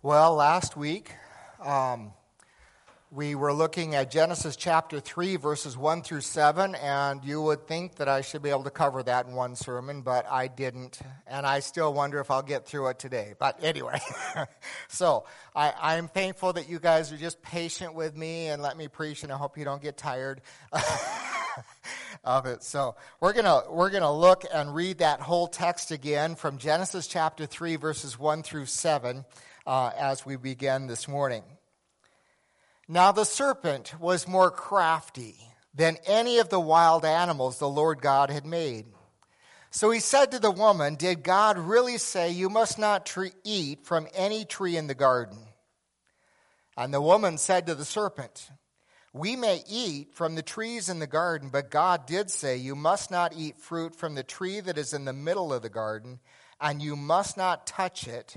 Well, last week um, we were looking at Genesis chapter 3, verses 1 through 7, and you would think that I should be able to cover that in one sermon, but I didn't, and I still wonder if I'll get through it today. But anyway, so I, I'm thankful that you guys are just patient with me and let me preach, and I hope you don't get tired. of it. So we're gonna we're gonna look and read that whole text again from Genesis chapter three, verses one through seven uh, as we begin this morning. Now the serpent was more crafty than any of the wild animals the Lord God had made. So he said to the woman, Did God really say you must not eat from any tree in the garden? And the woman said to the serpent, We may eat from the trees in the garden, but God did say, You must not eat fruit from the tree that is in the middle of the garden, and you must not touch it,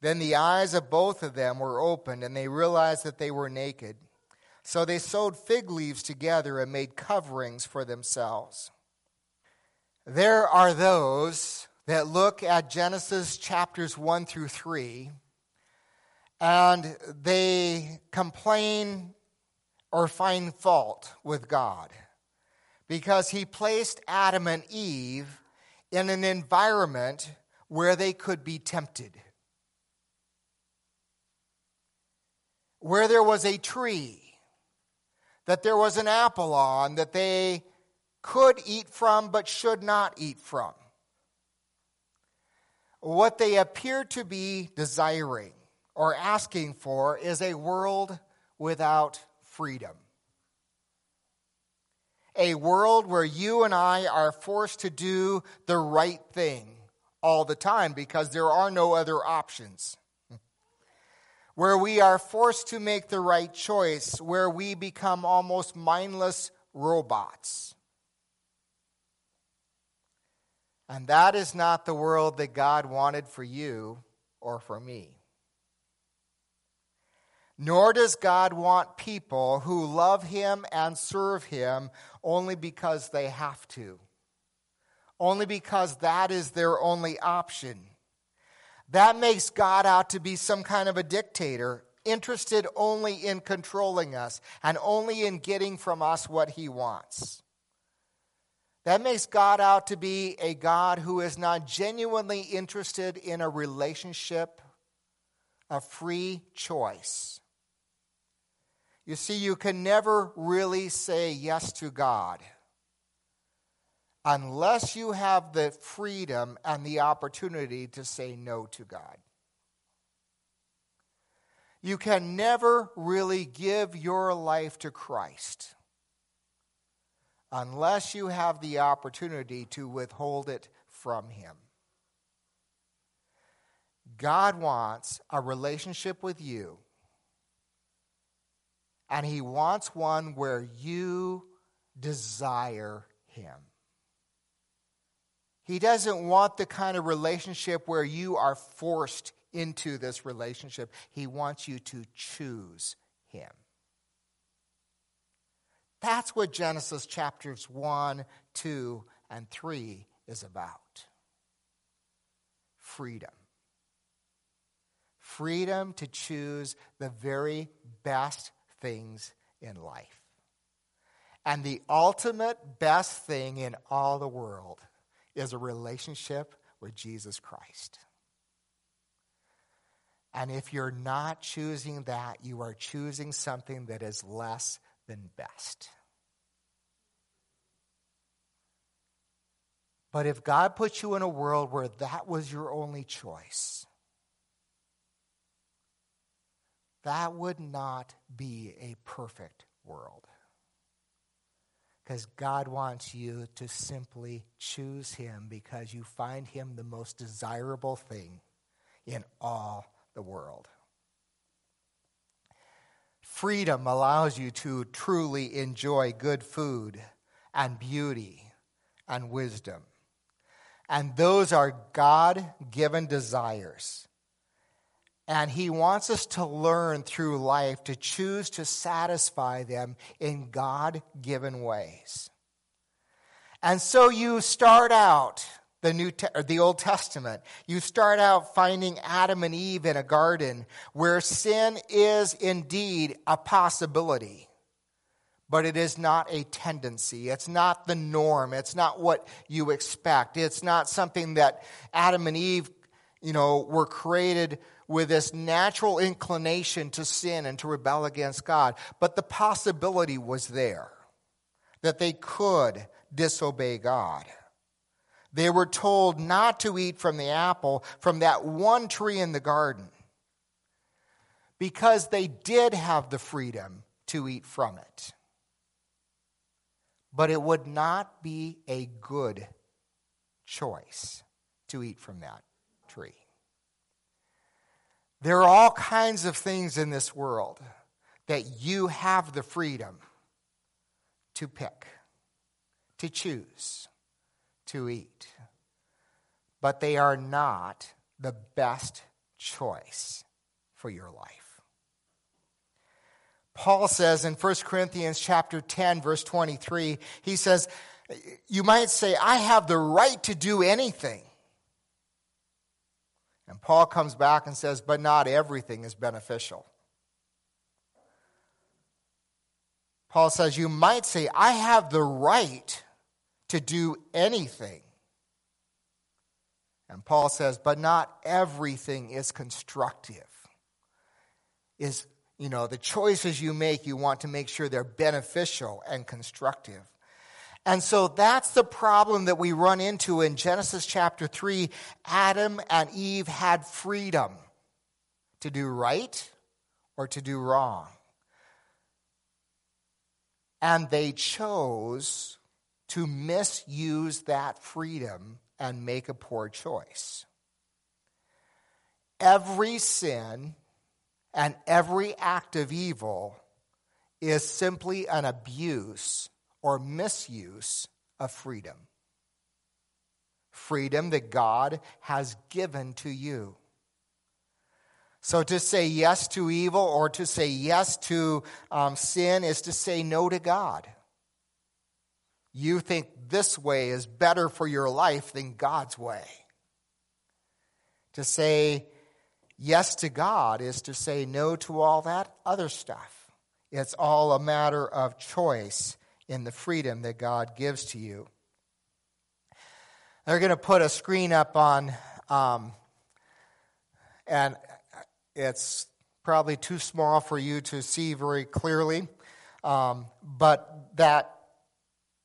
Then the eyes of both of them were opened, and they realized that they were naked. So they sewed fig leaves together and made coverings for themselves. There are those that look at Genesis chapters 1 through 3 and they complain or find fault with God because he placed Adam and Eve in an environment where they could be tempted. Where there was a tree that there was an apple on that they could eat from but should not eat from. What they appear to be desiring or asking for is a world without freedom. A world where you and I are forced to do the right thing all the time because there are no other options where we are forced to make the right choice, where we become almost mindless robots. And that is not the world that God wanted for you or for me. Nor does God want people who love Him and serve Him only because they have to, only because that is their only option. That makes God out to be some kind of a dictator, interested only in controlling us and only in getting from us what he wants. That makes God out to be a God who is not genuinely interested in a relationship, a free choice. You see, you can never really say yes to God unless you have the freedom and the opportunity to say no to God. You can never really give your life to Christ unless you have the opportunity to withhold it from Him. God wants a relationship with you, and He wants one where you desire Him. He doesn't want the kind of relationship where you are forced into this relationship. He wants you to choose Him. That's what Genesis chapters 1, 2, and 3 is about freedom. Freedom to choose the very best things in life. And the ultimate best thing in all the world is a relationship with Jesus Christ. And if you're not choosing that, you are choosing something that is less than best. But if God puts you in a world where that was your only choice, that would not be a perfect world. Because God wants you to simply choose Him because you find Him the most desirable thing in all the world. Freedom allows you to truly enjoy good food and beauty and wisdom. And those are God given desires. And He wants us to learn through life to choose to satisfy them in God given ways. And so you start out the New Te- the Old Testament. You start out finding Adam and Eve in a garden where sin is indeed a possibility, but it is not a tendency. It's not the norm. It's not what you expect. It's not something that Adam and Eve, you know, were created with this natural inclination to sin and to rebel against God, but the possibility was there that they could disobey God. They were told not to eat from the apple from that one tree in the garden because they did have the freedom to eat from it. But it would not be a good choice to eat from that tree. There are all kinds of things in this world that you have the freedom to pick, to choose to eat. But they are not the best choice for your life. Paul says in 1 Corinthians chapter 10 verse 23, he says, you might say I have the right to do anything. And Paul comes back and says, but not everything is beneficial. Paul says, you might say I have the right to do anything. And Paul says, but not everything is constructive. Is, you know, the choices you make, you want to make sure they're beneficial and constructive. And so that's the problem that we run into in Genesis chapter 3. Adam and Eve had freedom to do right or to do wrong. And they chose to misuse that freedom and make a poor choice. Every sin and every act of evil is simply an abuse or misuse of freedom. Freedom that God has given to you. So to say yes to evil or to say yes to um, sin is to say no to God. You think this way is better for your life than God's way. To say yes to God is to say no to all that other stuff. It's all a matter of choice in the freedom that God gives to you. They're going to put a screen up on, um, and it's probably too small for you to see very clearly, um, but that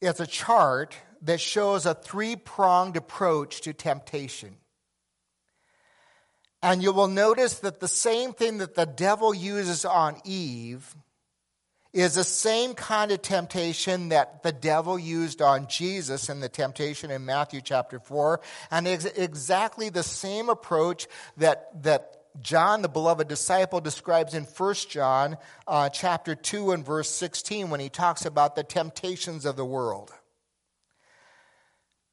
it's a chart that shows a three pronged approach to temptation. And you will notice that the same thing that the devil uses on Eve is the same kind of temptation that the devil used on Jesus in the temptation in Matthew chapter 4, and ex- exactly the same approach that, that John, the beloved disciple, describes in 1 John uh, chapter 2 and verse 16 when he talks about the temptations of the world.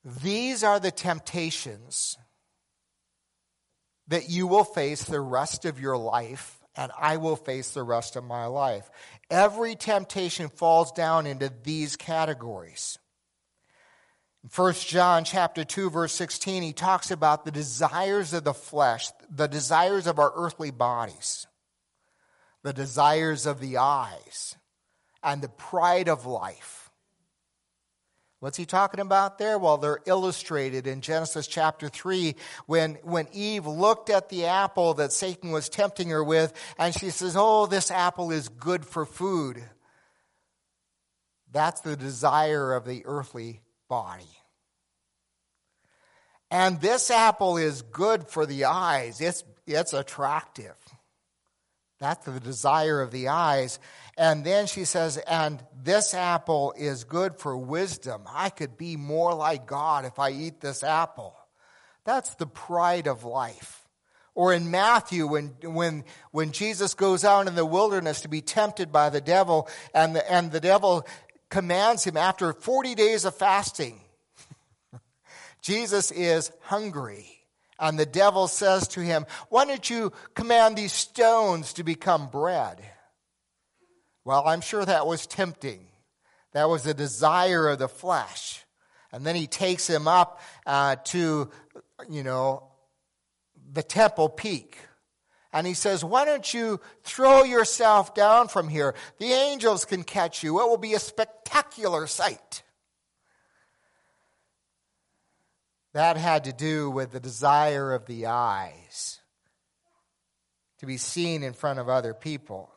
These are the temptations that you will face the rest of your life, and I will face the rest of my life. Every temptation falls down into these categories. In 1 John chapter 2 verse 16 he talks about the desires of the flesh, the desires of our earthly bodies, the desires of the eyes, and the pride of life. What's he talking about there? Well, they're illustrated in Genesis chapter 3 when, when Eve looked at the apple that Satan was tempting her with, and she says, Oh, this apple is good for food. That's the desire of the earthly body. And this apple is good for the eyes, it's, it's attractive. That's the desire of the eyes. And then she says, and this apple is good for wisdom. I could be more like God if I eat this apple. That's the pride of life. Or in Matthew, when, when, when Jesus goes out in the wilderness to be tempted by the devil, and the, and the devil commands him after 40 days of fasting. Jesus is hungry. And the devil says to him, Why don't you command these stones to become bread? Well, I'm sure that was tempting. That was the desire of the flesh. And then he takes him up uh, to, you know, the temple peak. And he says, Why don't you throw yourself down from here? The angels can catch you. It will be a spectacular sight. That had to do with the desire of the eyes to be seen in front of other people.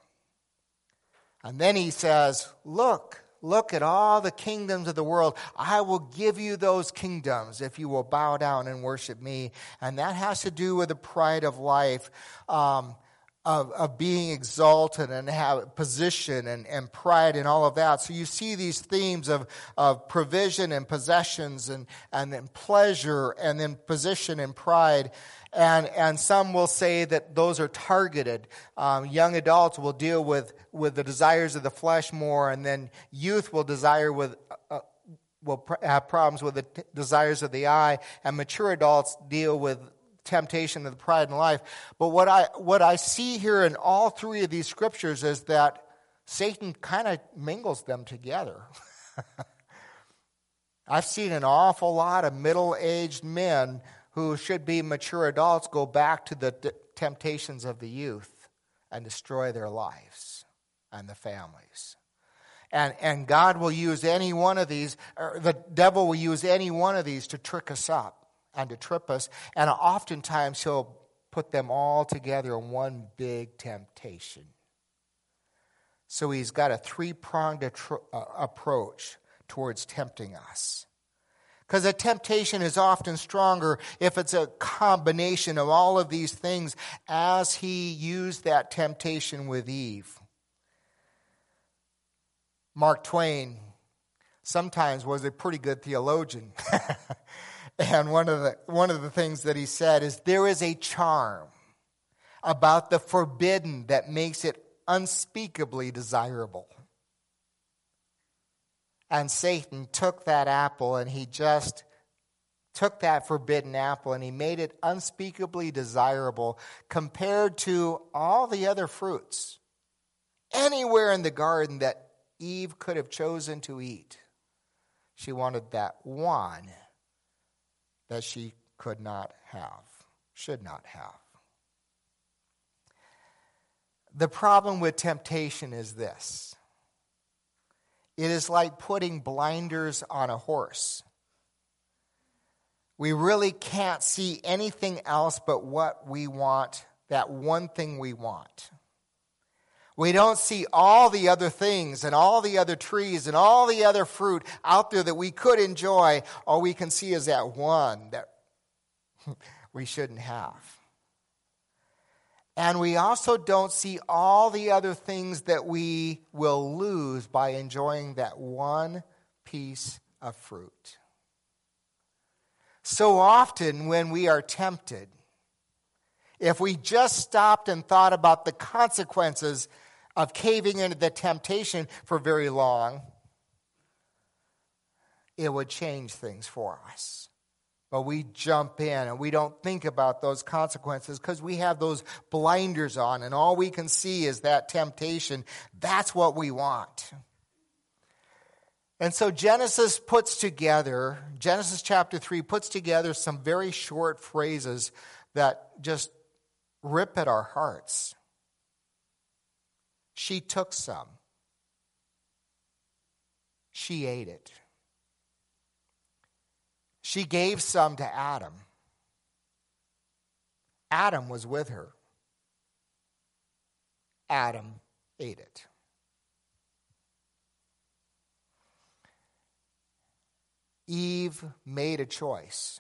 And then he says, Look, Look at all the kingdoms of the world. I will give you those kingdoms if you will bow down and worship me. And that has to do with the pride of life. Um, of, of being exalted and have position and, and pride and all of that. So you see these themes of, of provision and possessions and, and then pleasure and then position and pride. And, and some will say that those are targeted. Um, young adults will deal with, with the desires of the flesh more, and then youth will desire with, uh, will pr- have problems with the t- desires of the eye, and mature adults deal with temptation of the pride in life. But what I, what I see here in all three of these scriptures is that Satan kind of mingles them together. I've seen an awful lot of middle aged men who should be mature adults go back to the d- temptations of the youth and destroy their lives and the families. And, and God will use any one of these, or the devil will use any one of these to trick us up and to trip us. And oftentimes he'll put them all together in one big temptation. So he's got a three pronged uh, approach towards tempting us. Because a temptation is often stronger if it's a combination of all of these things, as he used that temptation with Eve. Mark Twain sometimes was a pretty good theologian. And one of the, one of the things that he said is there is a charm about the forbidden that makes it unspeakably desirable. And Satan took that apple and he just took that forbidden apple and he made it unspeakably desirable compared to all the other fruits. Anywhere in the garden that Eve could have chosen to eat, she wanted that one that she could not have, should not have. The problem with temptation is this it is like putting blinders on a horse. We really can't see anything else but what we want, that one thing we want. We don't see all the other things and all the other trees and all the other fruit out there that we could enjoy. All we can see is that one that we shouldn't have. And we also don't see all the other things that we will lose by enjoying that one piece of fruit. So often, when we are tempted, if we just stopped and thought about the consequences of caving into the temptation for very long, it would change things for us. But we jump in and we don't think about those consequences because we have those blinders on, and all we can see is that temptation. That's what we want. And so Genesis puts together, Genesis chapter 3 puts together some very short phrases that just rip at our hearts. She took some. She ate it. She gave some to Adam. Adam was with her. Adam ate it. Eve made a choice.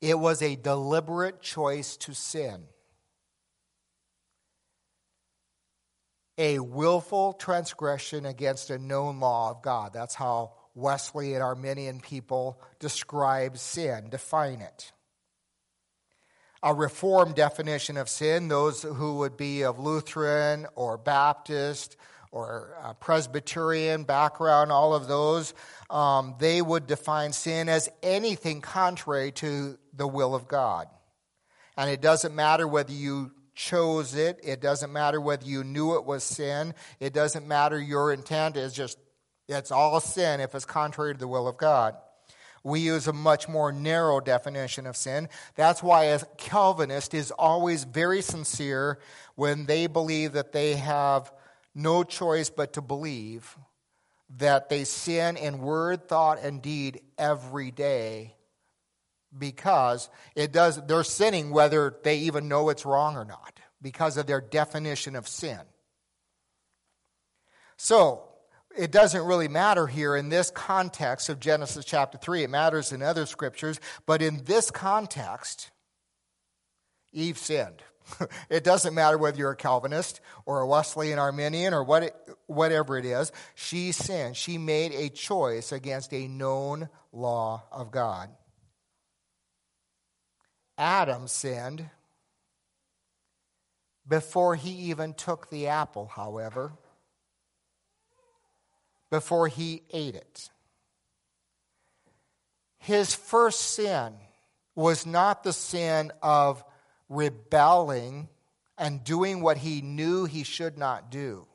It was a deliberate choice to sin. A willful transgression against a known law of God. That's how Wesley and Arminian people describe sin, define it. a reformed definition of sin, those who would be of Lutheran or Baptist or Presbyterian background, all of those, um, they would define sin as anything contrary to the will of God. And it doesn't matter whether you chose it, it doesn't matter whether you knew it was sin, it doesn't matter your intent is just, it's all sin if it's contrary to the will of God. We use a much more narrow definition of sin. That's why a Calvinist is always very sincere when they believe that they have no choice but to believe that they sin in word, thought, and deed every day because it does they're sinning whether they even know it's wrong or not because of their definition of sin. So, it doesn't really matter here in this context of Genesis chapter 3. It matters in other scriptures, but in this context, Eve sinned. it doesn't matter whether you're a Calvinist or a Wesleyan Arminian or what it, whatever it is. She sinned. She made a choice against a known law of God. Adam sinned before he even took the apple, however before he ate it. His first sin was not the sin of rebelling and doing what he knew he should not do.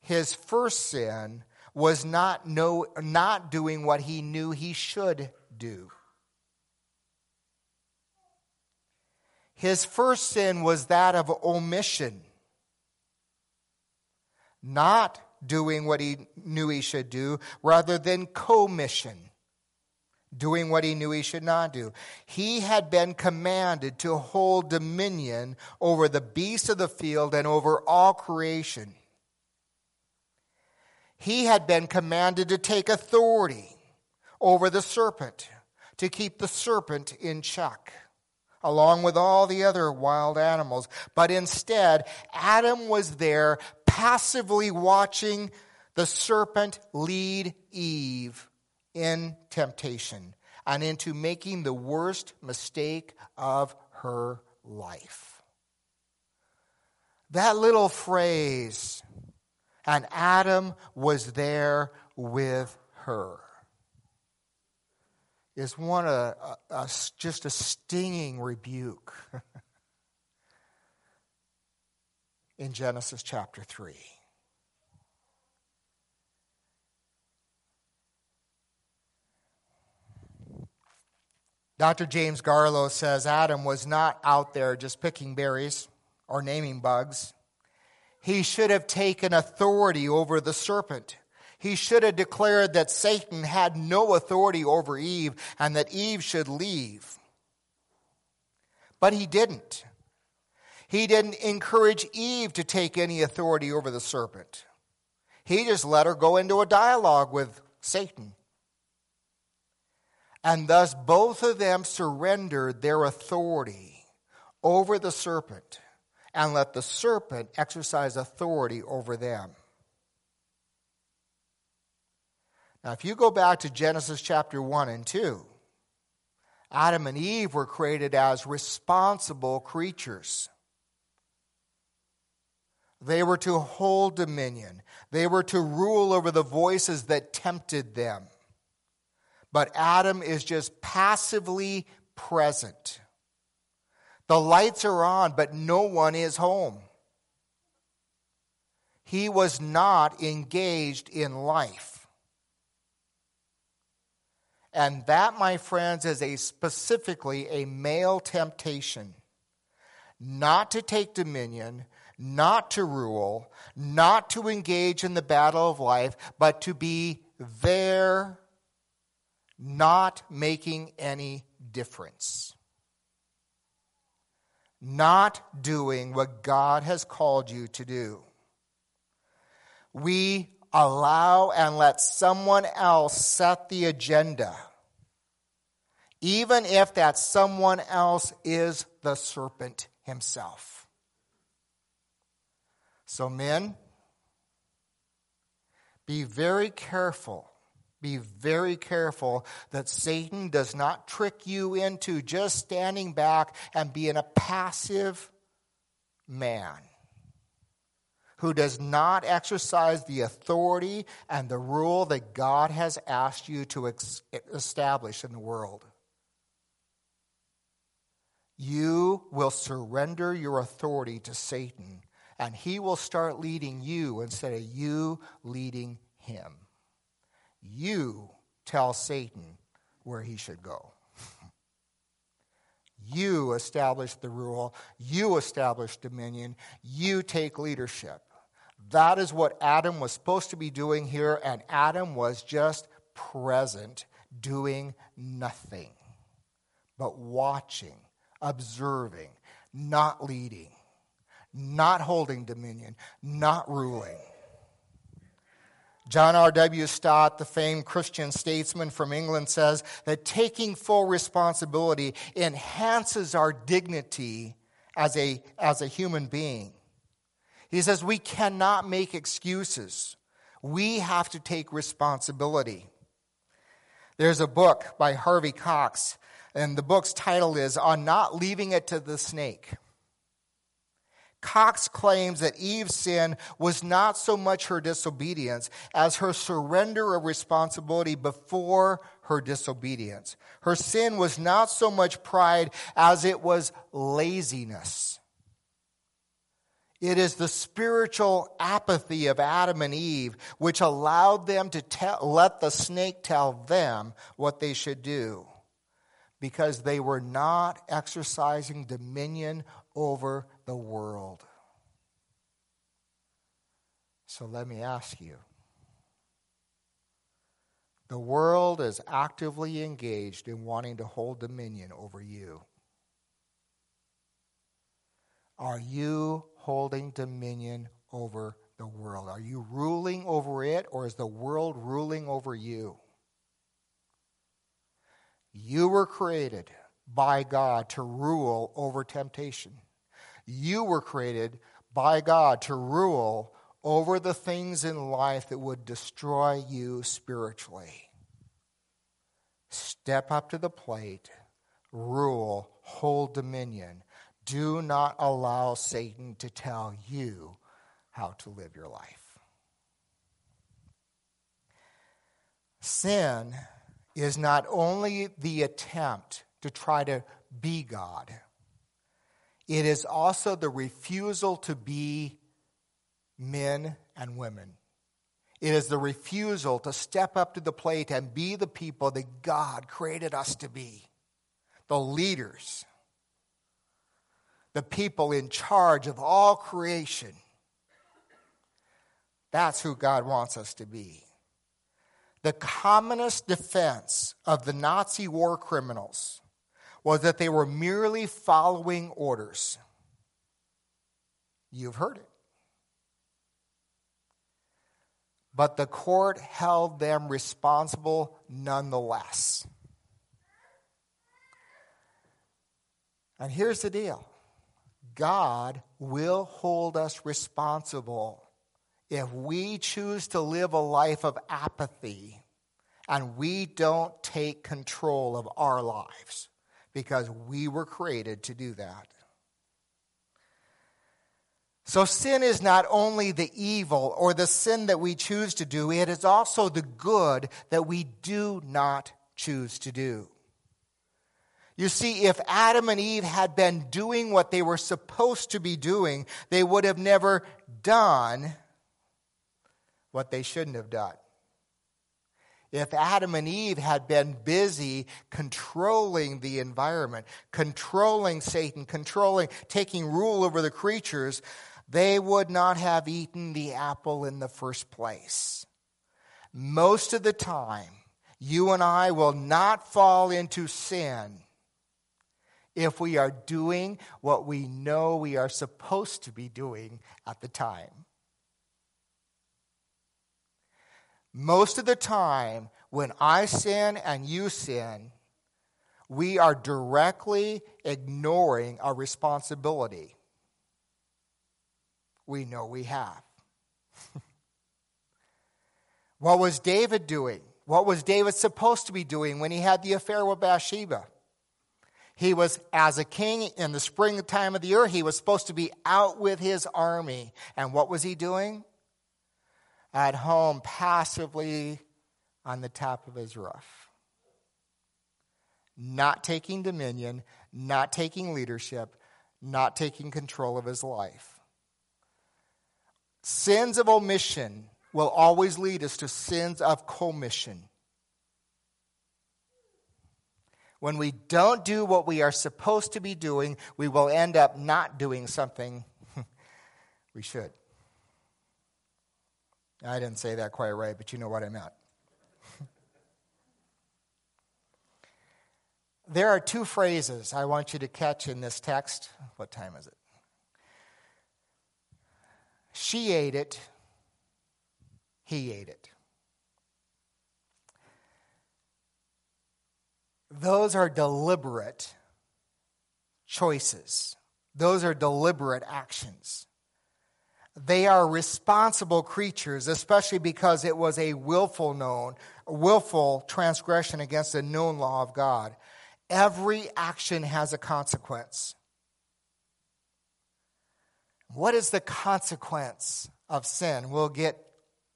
His first sin was not, know, not doing what he knew he should do. His first sin was that of omission, not doing what he knew he should do, rather than commission, doing what he knew he should not do. He had been commanded to hold dominion over the beasts of the field and over all creation. He had been commanded to take authority over the serpent, to keep the serpent in check along with all the other wild animals. But instead, Adam was there passively watching the serpent lead Eve in temptation and into making the worst mistake of her life. That little phrase, and Adam was there with her, is one of a, a, just a stinging rebuke. in Genesis chapter 3. Dr. James Garlow says Adam was not out there just picking berries or naming bugs. He should have taken authority over the serpent. He should have declared that Satan had no authority over Eve and that Eve should leave. But he didn't. He didn't encourage Eve to take any authority over the serpent. He just let her go into a dialogue with Satan. And thus both of them surrendered their authority over the serpent and let the serpent exercise authority over them. Now, if you go back to Genesis chapter 1 and 2, Adam and Eve were created as responsible creatures. They were to hold dominion. They were to rule over the voices that tempted them. But Adam is just passively present. The lights are on, but no one is home. He was not engaged in life. And that, my friends, is a specifically a male temptation. Not to take dominion, not to rule, not to engage in the battle of life, but to be there, not making any difference. Not doing what God has called you to do. We allow and let someone else set the agenda, even if that someone else is the serpent himself. So, men, be very careful Be very careful that Satan does not trick you into just standing back and being a passive man who does not exercise the authority and the rule that God has asked you to ex- establish in the world. You will surrender your authority to Satan, and he will start leading you instead of you leading him. You tell Satan where he should go. You establish the rule. You establish dominion. You take leadership. That is what Adam was supposed to be doing here, and Adam was just present, doing nothing but watching, observing, not leading, not holding dominion, not ruling. John R.W. Stott, the famed Christian statesman from England, says that taking full responsibility enhances our dignity as a, as a human being. He says we cannot make excuses. We have to take responsibility. There's a book by Harvey Cox, and the book's title is On Not Leaving It to the Snake. Cox claims that Eve's sin was not so much her disobedience as her surrender of responsibility before her disobedience. Her sin was not so much pride as it was laziness. It is the spiritual apathy of Adam and Eve which allowed them to tell, let the snake tell them what they should do because they were not exercising dominion over the world. So let me ask you the world is actively engaged in wanting to hold dominion over you. Are you holding dominion over the world? Are you ruling over it, or is the world ruling over you? You were created by God to rule over temptation. You were created by God to rule over the things in life that would destroy you spiritually. Step up to the plate, rule, hold dominion. Do not allow Satan to tell you how to live your life. Sin is not only the attempt to try to be God, it is also the refusal to be men and women. It is the refusal to step up to the plate and be the people that God created us to be, the leaders the people in charge of all creation. That's who God wants us to be. The commonest defense of the Nazi war criminals was that they were merely following orders. You've heard it. But the court held them responsible nonetheless. And here's the deal God will hold us responsible if we choose to live a life of apathy and we don't take control of our lives because we were created to do that. So, sin is not only the evil or the sin that we choose to do, it is also the good that we do not choose to do. You see, if Adam and Eve had been doing what they were supposed to be doing, they would have never done what they shouldn't have done. If Adam and Eve had been busy controlling the environment, controlling Satan, controlling, taking rule over the creatures, they would not have eaten the apple in the first place. Most of the time, you and I will not fall into sin if we are doing what we know we are supposed to be doing at the time. Most of the time, when I sin and you sin, we are directly ignoring our responsibility. We know we have. what was David doing What was David supposed to be doing when he had the affair with Bathsheba? He was, as a king in the springtime of the year, he was supposed to be out with his army. And what was he doing? At home, passively on the top of his roof. Not taking dominion, not taking leadership, not taking control of his life. Sins of omission will always lead us to sins of commission. When we don't do what we are supposed to be doing, we will end up not doing something we should. I didn't say that quite right, but you know what I meant. there are two phrases I want you to catch in this text. What time is it? She ate it, he ate it. Those are deliberate choices, those are deliberate actions. They are responsible creatures, especially because it was a willful known, willful transgression against a known law of God. Every action has a consequence. What is the consequence of sin? We'll get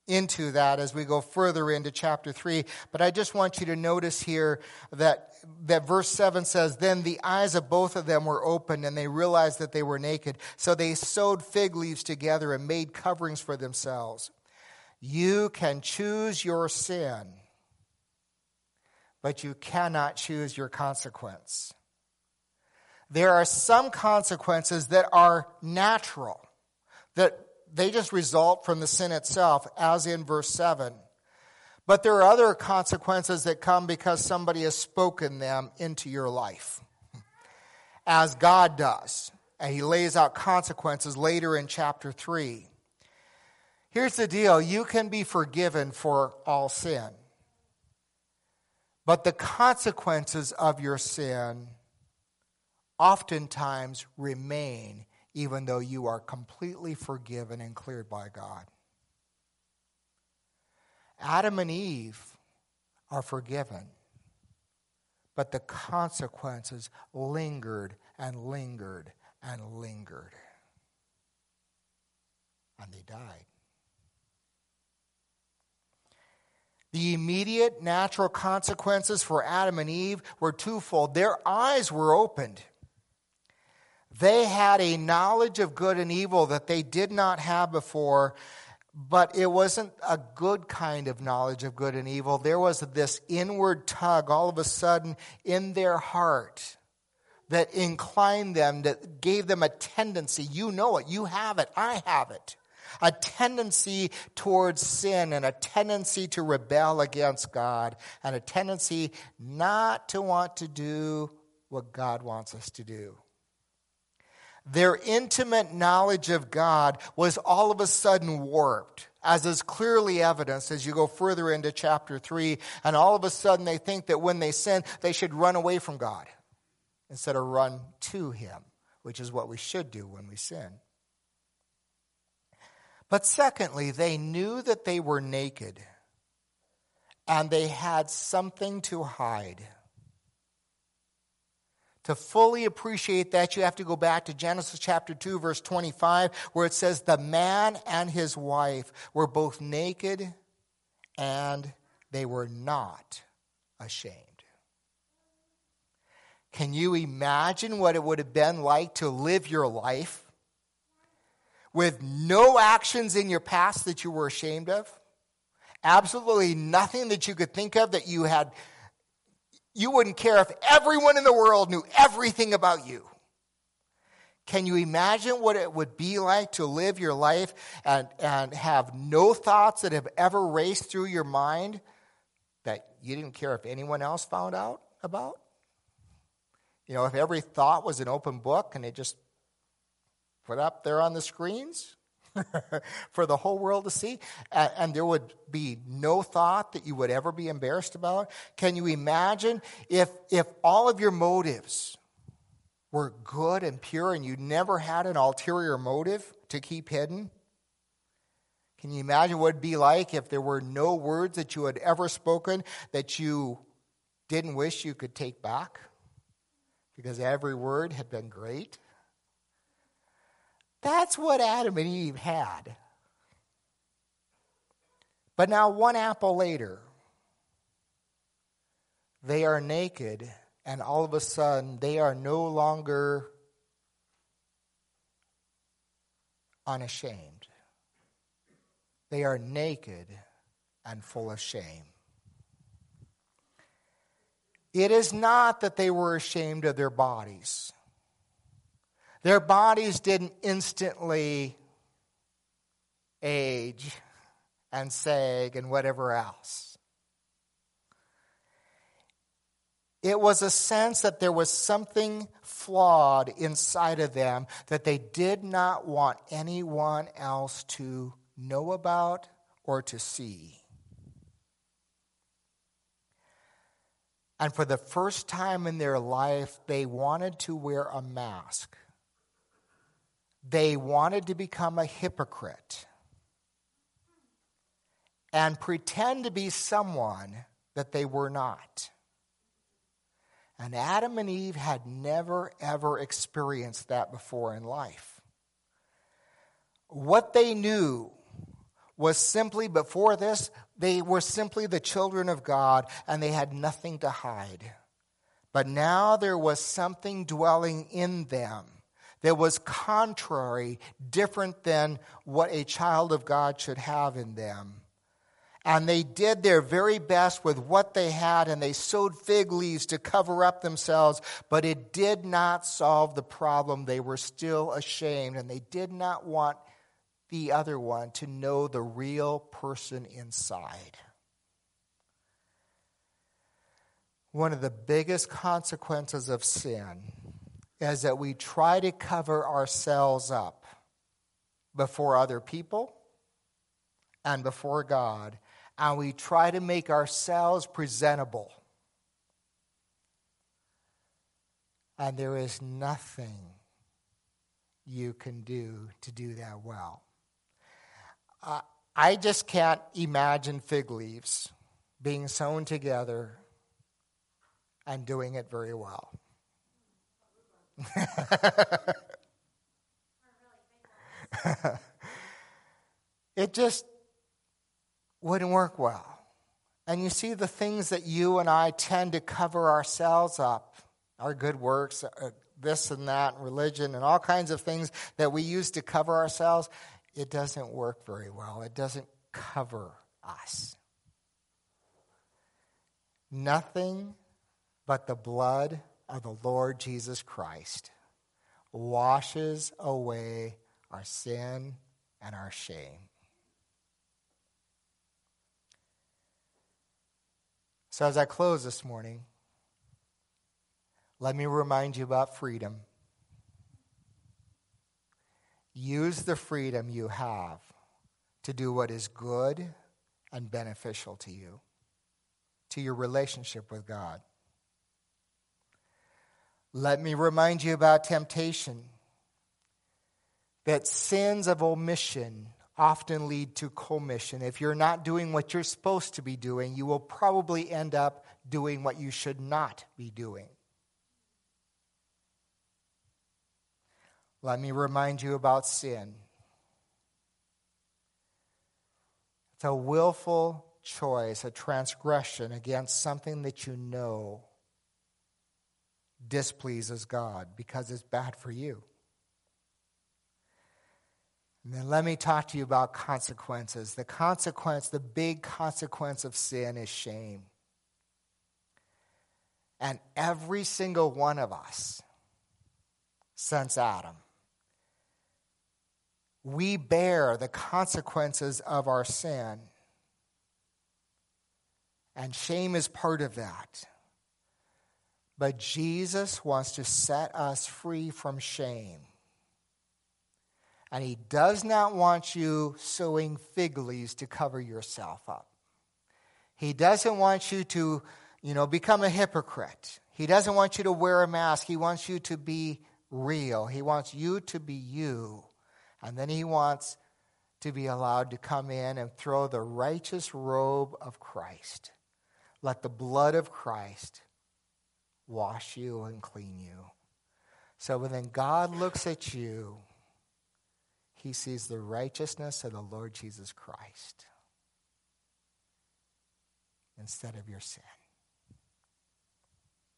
into that as we go further into chapter 3. But I just want you to notice here that, that verse 7 says, Then the eyes of both of them were opened, and they realized that they were naked. So they sewed fig leaves together and made coverings for themselves. You can choose your sin, but you cannot choose your consequence. There are some consequences that are natural, that they just result from the sin itself, as in verse 7. But there are other consequences that come because somebody has spoken them into your life, as God does. And he lays out consequences later in chapter 3. Here's the deal you can be forgiven for all sin, but the consequences of your sin oftentimes remain even though you are completely forgiven and cleared by God. Adam and Eve are forgiven, but the consequences lingered and lingered and lingered. And they died. The immediate natural consequences for Adam and Eve were twofold. Their eyes were opened they had a knowledge of good and evil that they did not have before, but it wasn't a good kind of knowledge of good and evil. There was this inward tug all of a sudden in their heart that inclined them, that gave them a tendency. You know it, you have it, I have it. A tendency towards sin and a tendency to rebel against God and a tendency not to want to do what God wants us to do. Their intimate knowledge of God was all of a sudden warped, as is clearly evidenced as you go further into chapter 3. And all of a sudden, they think that when they sin, they should run away from God instead of run to Him, which is what we should do when we sin. But secondly, they knew that they were naked and they had something to hide. To fully appreciate that, you have to go back to Genesis chapter 2, verse 25, where it says, The man and his wife were both naked and they were not ashamed. Can you imagine what it would have been like to live your life with no actions in your past that you were ashamed of? Absolutely nothing that you could think of that you had you wouldn't care if everyone in the world knew everything about you. Can you imagine what it would be like to live your life and, and have no thoughts that have ever raced through your mind that you didn't care if anyone else found out about? You know, if every thought was an open book and it just put up there on the screens? for the whole world to see, and, and, there would be no thought that you would ever be embarrassed about. Can you imagine if, if all of your motives were good and pure and you never had an ulterior motive to keep hidden? Can you imagine what it'd be like if there were no words that you had ever spoken that you didn't wish you could take back? Because every word had been great. That's what Adam and Eve had. But now, one apple later, they are naked, and all of a sudden, they are no longer unashamed. They are naked and full of shame. It is not that they were ashamed of their bodies. Their bodies didn't instantly age and sag and whatever else. It was a sense that there was something flawed inside of them that they did not want anyone else to know about or to see. And for the first time in their life, they wanted to wear a mask. They wanted to become a hypocrite and pretend to be someone that they were not. And Adam and Eve had never, ever experienced that before in life. What they knew was simply, before this, they were simply the children of God and they had nothing to hide. But now there was something dwelling in them that was contrary, different than what a child of God should have in them. And they did their very best with what they had, and they sewed fig leaves to cover up themselves, but it did not solve the problem. They were still ashamed, and they did not want the other one to know the real person inside. One of the biggest consequences of sin is that we try to cover ourselves up before other people and before God, and we try to make ourselves presentable. And there is nothing you can do to do that well. Uh, I just can't imagine fig leaves being sewn together and doing it very well. it just wouldn't work well. And you see the things that you and I tend to cover ourselves up, our good works, uh, this and that, religion, and all kinds of things that we use to cover ourselves, it doesn't work very well. It doesn't cover us. Nothing but the blood of the Lord Jesus Christ washes away our sin and our shame. So, as I close this morning, let me remind you about freedom. Use the freedom you have to do what is good and beneficial to you, to your relationship with God. Let me remind you about temptation. That sins of omission often lead to commission. If you're not doing what you're supposed to be doing, you will probably end up doing what you should not be doing. Let me remind you about sin. It's a willful choice, a transgression against something that you know displeases God because it's bad for you. And then let me talk to you about consequences. The consequence, the big consequence of sin is shame. And every single one of us, since Adam, we bear the consequences of our sin. And shame is part of that. But Jesus wants to set us free from shame. And he does not want you sewing fig leaves to cover yourself up. He doesn't want you to, you know, become a hypocrite. He doesn't want you to wear a mask. He wants you to be real. He wants you to be you. And then he wants to be allowed to come in and throw the righteous robe of Christ. Let the blood of Christ wash you and clean you. So when God looks at you, he sees the righteousness of the Lord Jesus Christ instead of your sin.